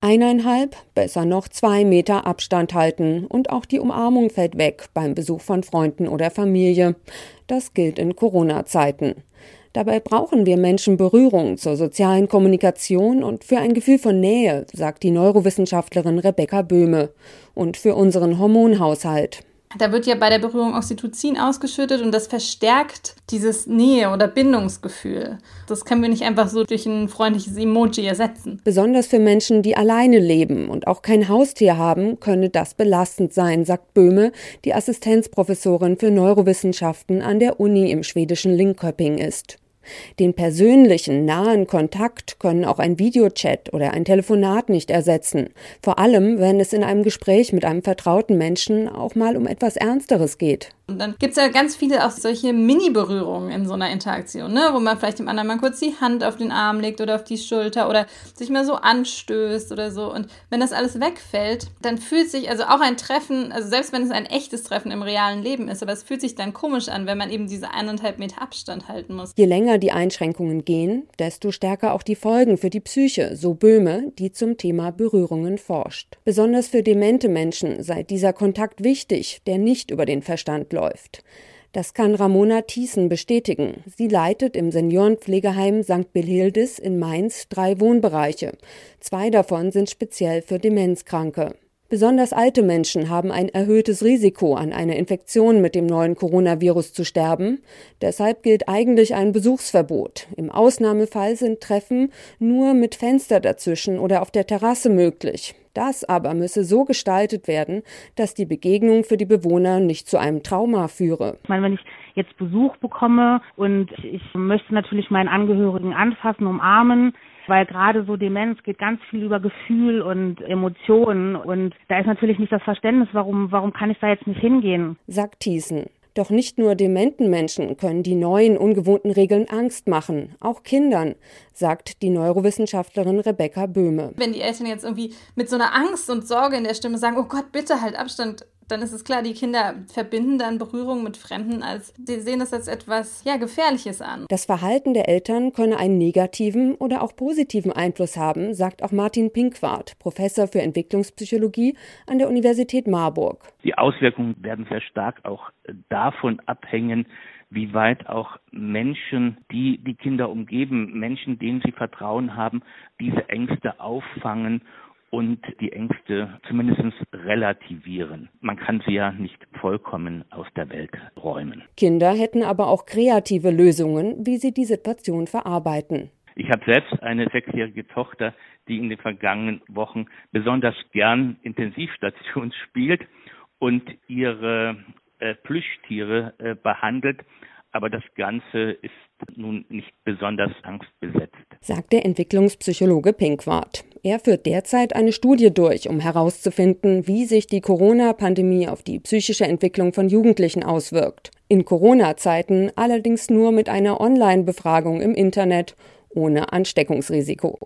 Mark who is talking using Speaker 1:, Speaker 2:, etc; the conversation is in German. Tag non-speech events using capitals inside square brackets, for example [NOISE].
Speaker 1: Eineinhalb, besser noch zwei Meter Abstand halten und auch die Umarmung fällt weg beim Besuch von Freunden oder Familie. Das gilt in Corona-Zeiten. Dabei brauchen wir Menschen Berührung zur sozialen Kommunikation und für ein Gefühl von Nähe, sagt die Neurowissenschaftlerin Rebecca Böhme. Und für unseren Hormonhaushalt.
Speaker 2: Da wird ja bei der Berührung Oxytocin ausgeschüttet und das verstärkt dieses Nähe- oder Bindungsgefühl. Das können wir nicht einfach so durch ein freundliches Emoji ersetzen.
Speaker 1: Besonders für Menschen, die alleine leben und auch kein Haustier haben, könne das belastend sein, sagt Böhme, die Assistenzprofessorin für Neurowissenschaften an der Uni im schwedischen Linköping ist. Den persönlichen, nahen Kontakt können auch ein Videochat oder ein Telefonat nicht ersetzen. Vor allem, wenn es in einem Gespräch mit einem vertrauten Menschen auch mal um etwas Ernsteres geht.
Speaker 2: Und dann gibt es ja ganz viele auch solche Mini-Berührungen in so einer Interaktion, ne? wo man vielleicht dem anderen mal kurz die Hand auf den Arm legt oder auf die Schulter oder sich mal so anstößt oder so. Und wenn das alles wegfällt, dann fühlt sich also auch ein Treffen, also selbst wenn es ein echtes Treffen im realen Leben ist, aber es fühlt sich dann komisch an, wenn man eben diese eineinhalb Meter Abstand halten muss.
Speaker 1: Je länger die Einschränkungen gehen, desto stärker auch die Folgen für die Psyche, so Böhme, die zum Thema Berührungen forscht. Besonders für demente Menschen sei dieser Kontakt wichtig, der nicht über den Verstand läuft. Das kann Ramona Thiessen bestätigen. Sie leitet im Seniorenpflegeheim St. Bilhildis in Mainz drei Wohnbereiche. Zwei davon sind speziell für Demenzkranke. Besonders alte Menschen haben ein erhöhtes Risiko, an einer Infektion mit dem neuen Coronavirus zu sterben. Deshalb gilt eigentlich ein Besuchsverbot. Im Ausnahmefall sind Treffen nur mit Fenster dazwischen oder auf der Terrasse möglich. Das aber müsse so gestaltet werden, dass die Begegnung für die Bewohner nicht zu einem Trauma führe.
Speaker 3: Ich meine, wenn ich jetzt Besuch bekomme und ich möchte natürlich meinen Angehörigen anfassen, umarmen, weil gerade so Demenz geht ganz viel über Gefühl und Emotionen und da ist natürlich nicht das Verständnis, warum, warum kann ich da jetzt nicht hingehen?
Speaker 1: Sagt Thiessen. Doch nicht nur dementen Menschen können die neuen ungewohnten Regeln Angst machen, auch Kindern, sagt die Neurowissenschaftlerin Rebecca Böhme.
Speaker 2: Wenn die Eltern jetzt irgendwie mit so einer Angst und Sorge in der Stimme sagen, oh Gott, bitte halt Abstand dann ist es klar, die Kinder verbinden dann Berührung mit Fremden als, sie sehen das als etwas, ja, Gefährliches an.
Speaker 1: Das Verhalten der Eltern könne einen negativen oder auch positiven Einfluss haben, sagt auch Martin Pinkwart, Professor für Entwicklungspsychologie an der Universität Marburg.
Speaker 4: Die Auswirkungen werden sehr stark auch davon abhängen, wie weit auch Menschen, die die Kinder umgeben, Menschen, denen sie Vertrauen haben, diese Ängste auffangen und die Ängste zumindest relativieren. Man kann sie ja nicht vollkommen aus der Welt räumen.
Speaker 1: Kinder hätten aber auch kreative Lösungen, wie sie die Situation verarbeiten.
Speaker 4: Ich habe selbst eine sechsjährige Tochter, die in den vergangenen Wochen besonders gern Intensivstation [LAUGHS] spielt und ihre äh, Plüschtiere äh, behandelt. Aber das Ganze ist nun nicht besonders angstbesetzt.
Speaker 1: Sagt der Entwicklungspsychologe Pinkwart. Er führt derzeit eine Studie durch, um herauszufinden, wie sich die Corona-Pandemie auf die psychische Entwicklung von Jugendlichen auswirkt. In Corona-Zeiten allerdings nur mit einer Online-Befragung im Internet ohne Ansteckungsrisiko.